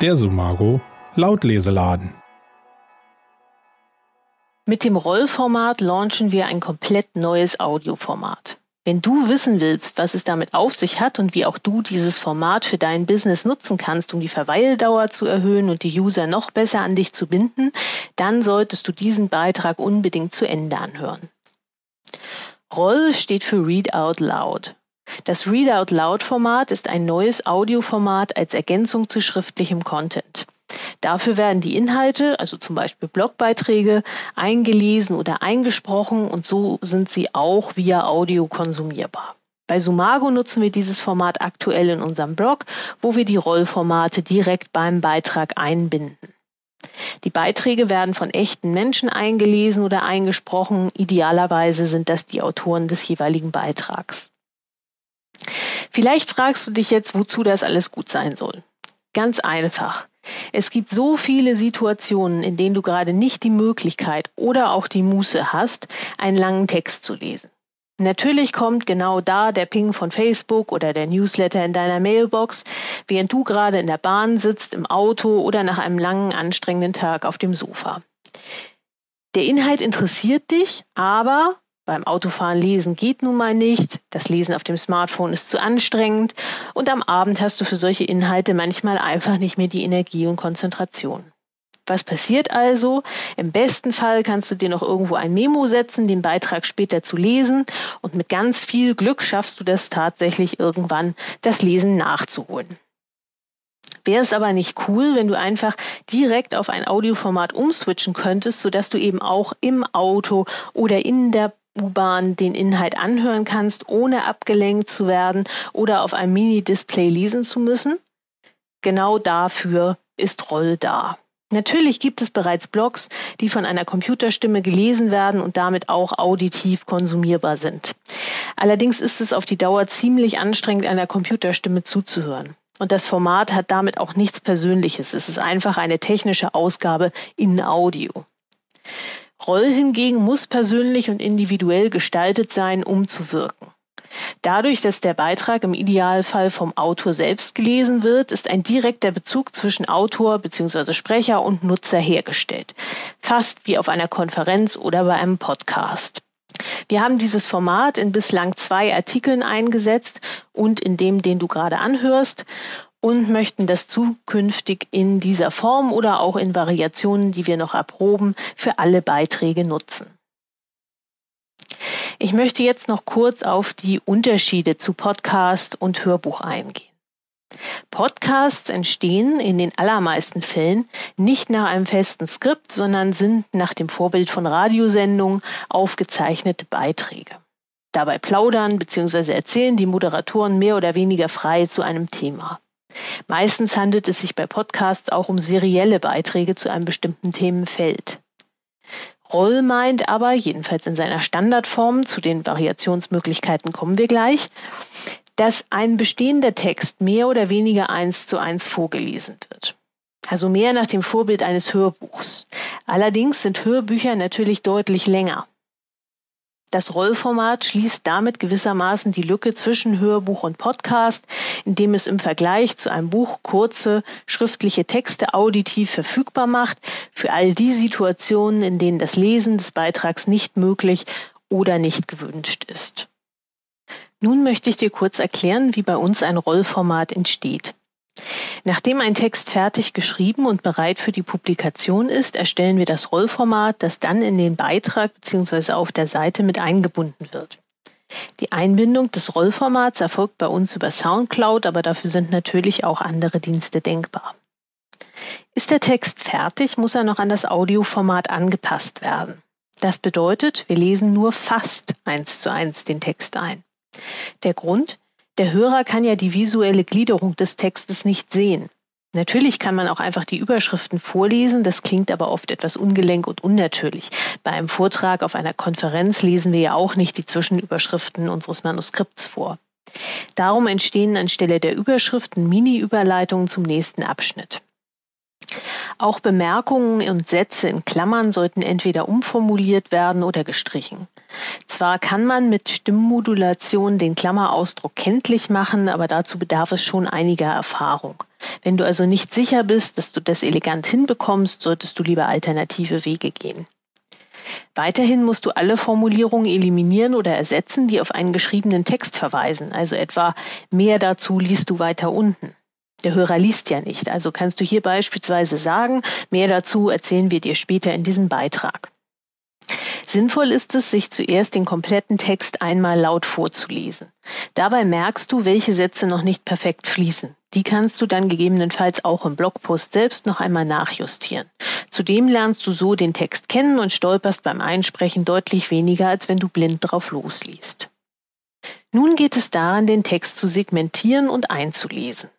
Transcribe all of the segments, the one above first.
Der Sumago Lautleseladen. Mit dem Rollformat launchen wir ein komplett neues Audioformat. Wenn du wissen willst, was es damit auf sich hat und wie auch du dieses Format für dein Business nutzen kannst, um die Verweildauer zu erhöhen und die User noch besser an dich zu binden, dann solltest du diesen Beitrag unbedingt zu Ende anhören. Roll steht für Read Out Loud. Das Read Out Loud Format ist ein neues Audioformat als Ergänzung zu schriftlichem Content. Dafür werden die Inhalte, also zum Beispiel Blogbeiträge, eingelesen oder eingesprochen und so sind sie auch via Audio konsumierbar. Bei Sumago nutzen wir dieses Format aktuell in unserem Blog, wo wir die Rollformate direkt beim Beitrag einbinden. Die Beiträge werden von echten Menschen eingelesen oder eingesprochen. Idealerweise sind das die Autoren des jeweiligen Beitrags. Vielleicht fragst du dich jetzt, wozu das alles gut sein soll. Ganz einfach. Es gibt so viele Situationen, in denen du gerade nicht die Möglichkeit oder auch die Muße hast, einen langen Text zu lesen. Natürlich kommt genau da der Ping von Facebook oder der Newsletter in deiner Mailbox, während du gerade in der Bahn sitzt, im Auto oder nach einem langen, anstrengenden Tag auf dem Sofa. Der Inhalt interessiert dich, aber beim Autofahren lesen geht nun mal nicht. Das Lesen auf dem Smartphone ist zu anstrengend. Und am Abend hast du für solche Inhalte manchmal einfach nicht mehr die Energie und Konzentration. Was passiert also? Im besten Fall kannst du dir noch irgendwo ein Memo setzen, den Beitrag später zu lesen und mit ganz viel Glück schaffst du das tatsächlich irgendwann, das Lesen nachzuholen. Wäre es aber nicht cool, wenn du einfach direkt auf ein Audioformat umswitchen könntest, sodass du eben auch im Auto oder in der U-Bahn den Inhalt anhören kannst, ohne abgelenkt zu werden oder auf einem Mini-Display lesen zu müssen? Genau dafür ist Roll da. Natürlich gibt es bereits Blogs, die von einer Computerstimme gelesen werden und damit auch auditiv konsumierbar sind. Allerdings ist es auf die Dauer ziemlich anstrengend, einer Computerstimme zuzuhören. Und das Format hat damit auch nichts Persönliches. Es ist einfach eine technische Ausgabe in Audio. Roll hingegen muss persönlich und individuell gestaltet sein, um zu wirken. Dadurch, dass der Beitrag im Idealfall vom Autor selbst gelesen wird, ist ein direkter Bezug zwischen Autor bzw. Sprecher und Nutzer hergestellt. Fast wie auf einer Konferenz oder bei einem Podcast. Wir haben dieses Format in bislang zwei Artikeln eingesetzt und in dem, den du gerade anhörst und möchten das zukünftig in dieser Form oder auch in Variationen, die wir noch erproben, für alle Beiträge nutzen. Ich möchte jetzt noch kurz auf die Unterschiede zu Podcast und Hörbuch eingehen. Podcasts entstehen in den allermeisten Fällen nicht nach einem festen Skript, sondern sind nach dem Vorbild von Radiosendungen aufgezeichnete Beiträge. Dabei plaudern bzw. erzählen die Moderatoren mehr oder weniger frei zu einem Thema. Meistens handelt es sich bei Podcasts auch um serielle Beiträge zu einem bestimmten Themenfeld. Roll meint aber, jedenfalls in seiner Standardform, zu den Variationsmöglichkeiten kommen wir gleich, dass ein bestehender Text mehr oder weniger eins zu eins vorgelesen wird. Also mehr nach dem Vorbild eines Hörbuchs. Allerdings sind Hörbücher natürlich deutlich länger. Das Rollformat schließt damit gewissermaßen die Lücke zwischen Hörbuch und Podcast, indem es im Vergleich zu einem Buch kurze schriftliche Texte auditiv verfügbar macht für all die Situationen, in denen das Lesen des Beitrags nicht möglich oder nicht gewünscht ist. Nun möchte ich dir kurz erklären, wie bei uns ein Rollformat entsteht. Nachdem ein Text fertig geschrieben und bereit für die Publikation ist, erstellen wir das Rollformat, das dann in den Beitrag bzw. auf der Seite mit eingebunden wird. Die Einbindung des Rollformats erfolgt bei uns über SoundCloud, aber dafür sind natürlich auch andere Dienste denkbar. Ist der Text fertig, muss er noch an das Audioformat angepasst werden. Das bedeutet, wir lesen nur fast eins zu eins den Text ein. Der Grund, der Hörer kann ja die visuelle Gliederung des Textes nicht sehen. Natürlich kann man auch einfach die Überschriften vorlesen, das klingt aber oft etwas ungelenk und unnatürlich. Bei einem Vortrag auf einer Konferenz lesen wir ja auch nicht die Zwischenüberschriften unseres Manuskripts vor. Darum entstehen anstelle der Überschriften Mini-Überleitungen zum nächsten Abschnitt. Auch Bemerkungen und Sätze in Klammern sollten entweder umformuliert werden oder gestrichen. Zwar kann man mit Stimmmodulation den Klammerausdruck kenntlich machen, aber dazu bedarf es schon einiger Erfahrung. Wenn du also nicht sicher bist, dass du das elegant hinbekommst, solltest du lieber alternative Wege gehen. Weiterhin musst du alle Formulierungen eliminieren oder ersetzen, die auf einen geschriebenen Text verweisen, also etwa mehr dazu liest du weiter unten. Der Hörer liest ja nicht, also kannst du hier beispielsweise sagen, mehr dazu erzählen wir dir später in diesem Beitrag. Sinnvoll ist es, sich zuerst den kompletten Text einmal laut vorzulesen. Dabei merkst du, welche Sätze noch nicht perfekt fließen. Die kannst du dann gegebenenfalls auch im Blogpost selbst noch einmal nachjustieren. Zudem lernst du so den Text kennen und stolperst beim Einsprechen deutlich weniger, als wenn du blind drauf losliest. Nun geht es daran, den Text zu segmentieren und einzulesen.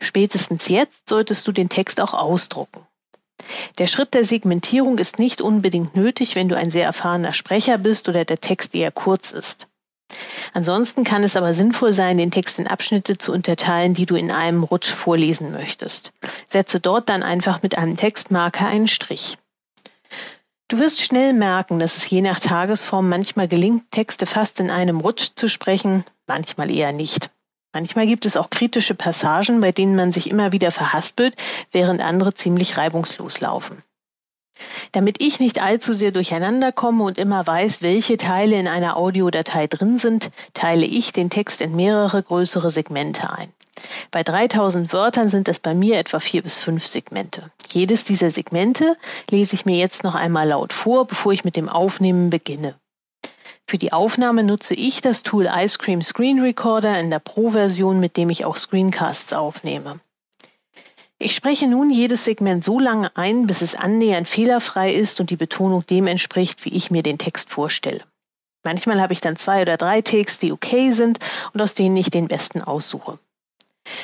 Spätestens jetzt solltest du den Text auch ausdrucken. Der Schritt der Segmentierung ist nicht unbedingt nötig, wenn du ein sehr erfahrener Sprecher bist oder der Text eher kurz ist. Ansonsten kann es aber sinnvoll sein, den Text in Abschnitte zu unterteilen, die du in einem Rutsch vorlesen möchtest. Setze dort dann einfach mit einem Textmarker einen Strich. Du wirst schnell merken, dass es je nach Tagesform manchmal gelingt, Texte fast in einem Rutsch zu sprechen, manchmal eher nicht. Manchmal gibt es auch kritische Passagen, bei denen man sich immer wieder verhaspelt, während andere ziemlich reibungslos laufen. Damit ich nicht allzu sehr durcheinander komme und immer weiß, welche Teile in einer Audiodatei drin sind, teile ich den Text in mehrere größere Segmente ein. Bei 3000 Wörtern sind es bei mir etwa vier bis fünf Segmente. Jedes dieser Segmente lese ich mir jetzt noch einmal laut vor, bevor ich mit dem Aufnehmen beginne. Für die Aufnahme nutze ich das Tool Ice Cream Screen Recorder in der Pro-Version, mit dem ich auch Screencasts aufnehme. Ich spreche nun jedes Segment so lange ein, bis es annähernd fehlerfrei ist und die Betonung dem entspricht, wie ich mir den Text vorstelle. Manchmal habe ich dann zwei oder drei Takes, die okay sind und aus denen ich den besten aussuche.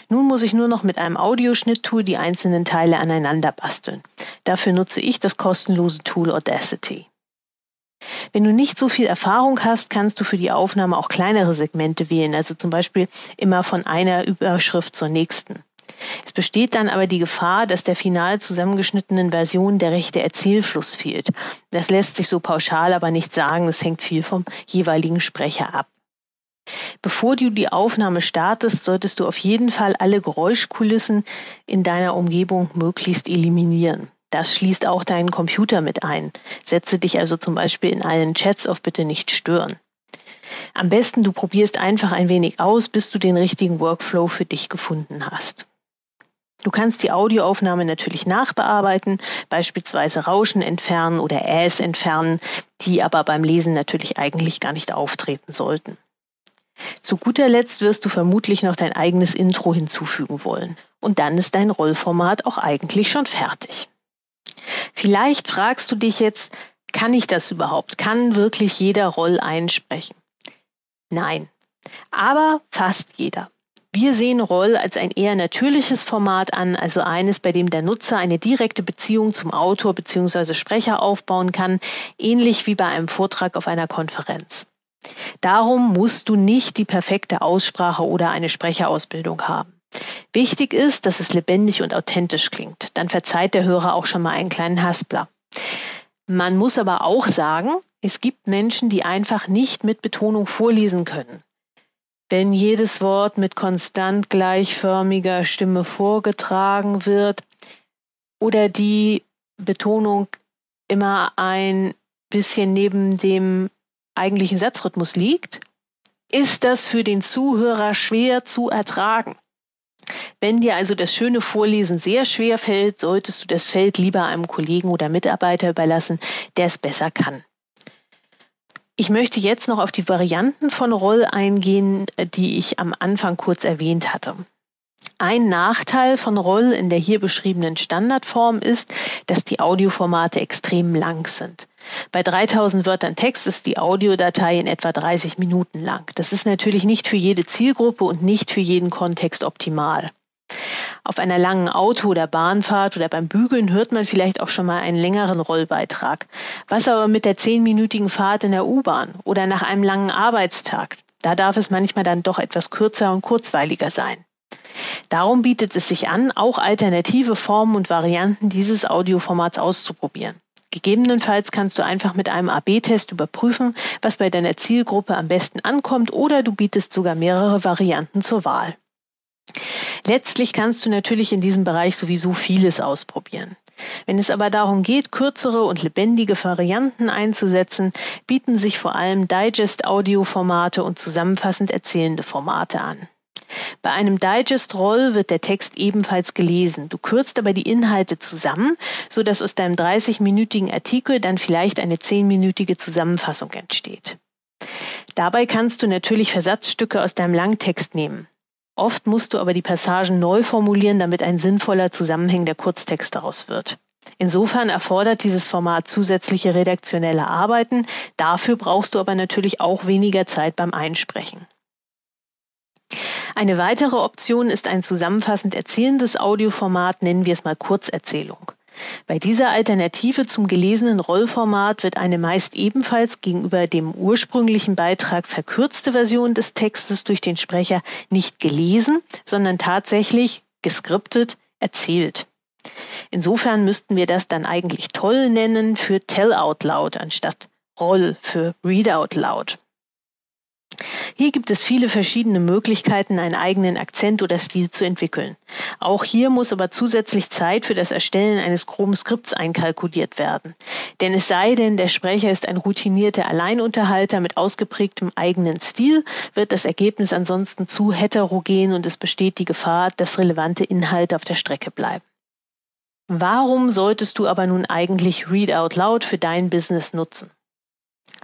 Nun muss ich nur noch mit einem Audioschnitttool die einzelnen Teile aneinander basteln. Dafür nutze ich das kostenlose Tool Audacity. Wenn du nicht so viel Erfahrung hast, kannst du für die Aufnahme auch kleinere Segmente wählen, also zum Beispiel immer von einer Überschrift zur nächsten. Es besteht dann aber die Gefahr, dass der final zusammengeschnittenen Version der rechte Erzählfluss fehlt. Das lässt sich so pauschal aber nicht sagen, es hängt viel vom jeweiligen Sprecher ab. Bevor du die Aufnahme startest, solltest du auf jeden Fall alle Geräuschkulissen in deiner Umgebung möglichst eliminieren. Das schließt auch deinen Computer mit ein. Setze dich also zum Beispiel in allen Chats auf Bitte nicht stören. Am besten du probierst einfach ein wenig aus, bis du den richtigen Workflow für dich gefunden hast. Du kannst die Audioaufnahme natürlich nachbearbeiten, beispielsweise Rauschen entfernen oder Äs entfernen, die aber beim Lesen natürlich eigentlich gar nicht auftreten sollten. Zu guter Letzt wirst du vermutlich noch dein eigenes Intro hinzufügen wollen. Und dann ist dein Rollformat auch eigentlich schon fertig. Vielleicht fragst du dich jetzt, kann ich das überhaupt? Kann wirklich jeder Roll einsprechen? Nein, aber fast jeder. Wir sehen Roll als ein eher natürliches Format an, also eines, bei dem der Nutzer eine direkte Beziehung zum Autor bzw. Sprecher aufbauen kann, ähnlich wie bei einem Vortrag auf einer Konferenz. Darum musst du nicht die perfekte Aussprache oder eine Sprecherausbildung haben. Wichtig ist, dass es lebendig und authentisch klingt. Dann verzeiht der Hörer auch schon mal einen kleinen Haspler. Man muss aber auch sagen, es gibt Menschen, die einfach nicht mit Betonung vorlesen können. Wenn jedes Wort mit konstant gleichförmiger Stimme vorgetragen wird oder die Betonung immer ein bisschen neben dem eigentlichen Satzrhythmus liegt, ist das für den Zuhörer schwer zu ertragen. Wenn dir also das schöne Vorlesen sehr schwer fällt, solltest du das Feld lieber einem Kollegen oder Mitarbeiter überlassen, der es besser kann. Ich möchte jetzt noch auf die Varianten von Roll eingehen, die ich am Anfang kurz erwähnt hatte. Ein Nachteil von Roll in der hier beschriebenen Standardform ist, dass die Audioformate extrem lang sind. Bei 3000 Wörtern Text ist die Audiodatei in etwa 30 Minuten lang. Das ist natürlich nicht für jede Zielgruppe und nicht für jeden Kontext optimal. Auf einer langen Auto- oder Bahnfahrt oder beim Bügeln hört man vielleicht auch schon mal einen längeren Rollbeitrag. Was aber mit der zehnminütigen Fahrt in der U-Bahn oder nach einem langen Arbeitstag? Da darf es manchmal dann doch etwas kürzer und kurzweiliger sein. Darum bietet es sich an, auch alternative Formen und Varianten dieses Audioformats auszuprobieren. Gegebenenfalls kannst du einfach mit einem AB-Test überprüfen, was bei deiner Zielgruppe am besten ankommt oder du bietest sogar mehrere Varianten zur Wahl. Letztlich kannst du natürlich in diesem Bereich sowieso vieles ausprobieren. Wenn es aber darum geht, kürzere und lebendige Varianten einzusetzen, bieten sich vor allem Digest-Audio-Formate und zusammenfassend erzählende Formate an. Bei einem Digest-Roll wird der Text ebenfalls gelesen. Du kürzt aber die Inhalte zusammen, so dass aus deinem 30-minütigen Artikel dann vielleicht eine 10-minütige Zusammenfassung entsteht. Dabei kannst du natürlich Versatzstücke aus deinem Langtext nehmen. Oft musst du aber die Passagen neu formulieren, damit ein sinnvoller zusammenhängender Kurztext daraus wird. Insofern erfordert dieses Format zusätzliche redaktionelle Arbeiten. Dafür brauchst du aber natürlich auch weniger Zeit beim Einsprechen. Eine weitere Option ist ein zusammenfassend erzählendes Audioformat, nennen wir es mal Kurzerzählung. Bei dieser Alternative zum gelesenen Rollformat wird eine meist ebenfalls gegenüber dem ursprünglichen Beitrag verkürzte Version des Textes durch den Sprecher nicht gelesen, sondern tatsächlich geskriptet erzählt. Insofern müssten wir das dann eigentlich toll nennen für Tell Out Loud anstatt Roll für Read Out Loud. Hier gibt es viele verschiedene Möglichkeiten, einen eigenen Akzent oder Stil zu entwickeln. Auch hier muss aber zusätzlich Zeit für das Erstellen eines groben Skripts einkalkuliert werden. Denn es sei denn, der Sprecher ist ein routinierter Alleinunterhalter mit ausgeprägtem eigenen Stil, wird das Ergebnis ansonsten zu heterogen und es besteht die Gefahr, dass relevante Inhalte auf der Strecke bleiben. Warum solltest du aber nun eigentlich Read Out Loud für dein Business nutzen?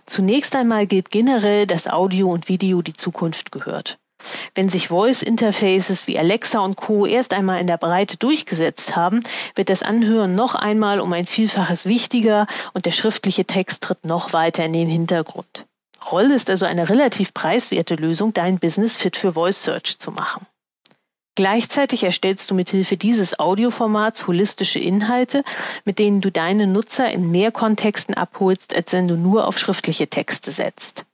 Zunächst einmal gilt generell, dass Audio und Video die Zukunft gehört. Wenn sich Voice Interfaces wie Alexa und Co. erst einmal in der Breite durchgesetzt haben, wird das Anhören noch einmal um ein Vielfaches wichtiger und der schriftliche Text tritt noch weiter in den Hintergrund. Roll ist also eine relativ preiswerte Lösung, dein Business fit für Voice Search zu machen. Gleichzeitig erstellst du mithilfe dieses Audioformats holistische Inhalte, mit denen du deine Nutzer in mehr Kontexten abholst, als wenn du nur auf schriftliche Texte setzt.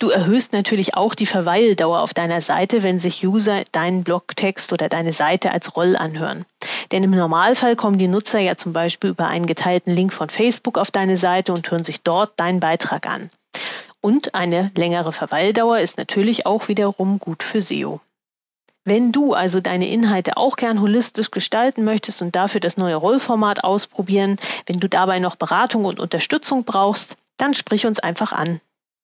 Du erhöhst natürlich auch die Verweildauer auf deiner Seite, wenn sich User deinen Blogtext oder deine Seite als Roll anhören. Denn im Normalfall kommen die Nutzer ja zum Beispiel über einen geteilten Link von Facebook auf deine Seite und hören sich dort deinen Beitrag an. Und eine längere Verweildauer ist natürlich auch wiederum gut für SEO. Wenn du also deine Inhalte auch gern holistisch gestalten möchtest und dafür das neue Rollformat ausprobieren, wenn du dabei noch Beratung und Unterstützung brauchst, dann sprich uns einfach an.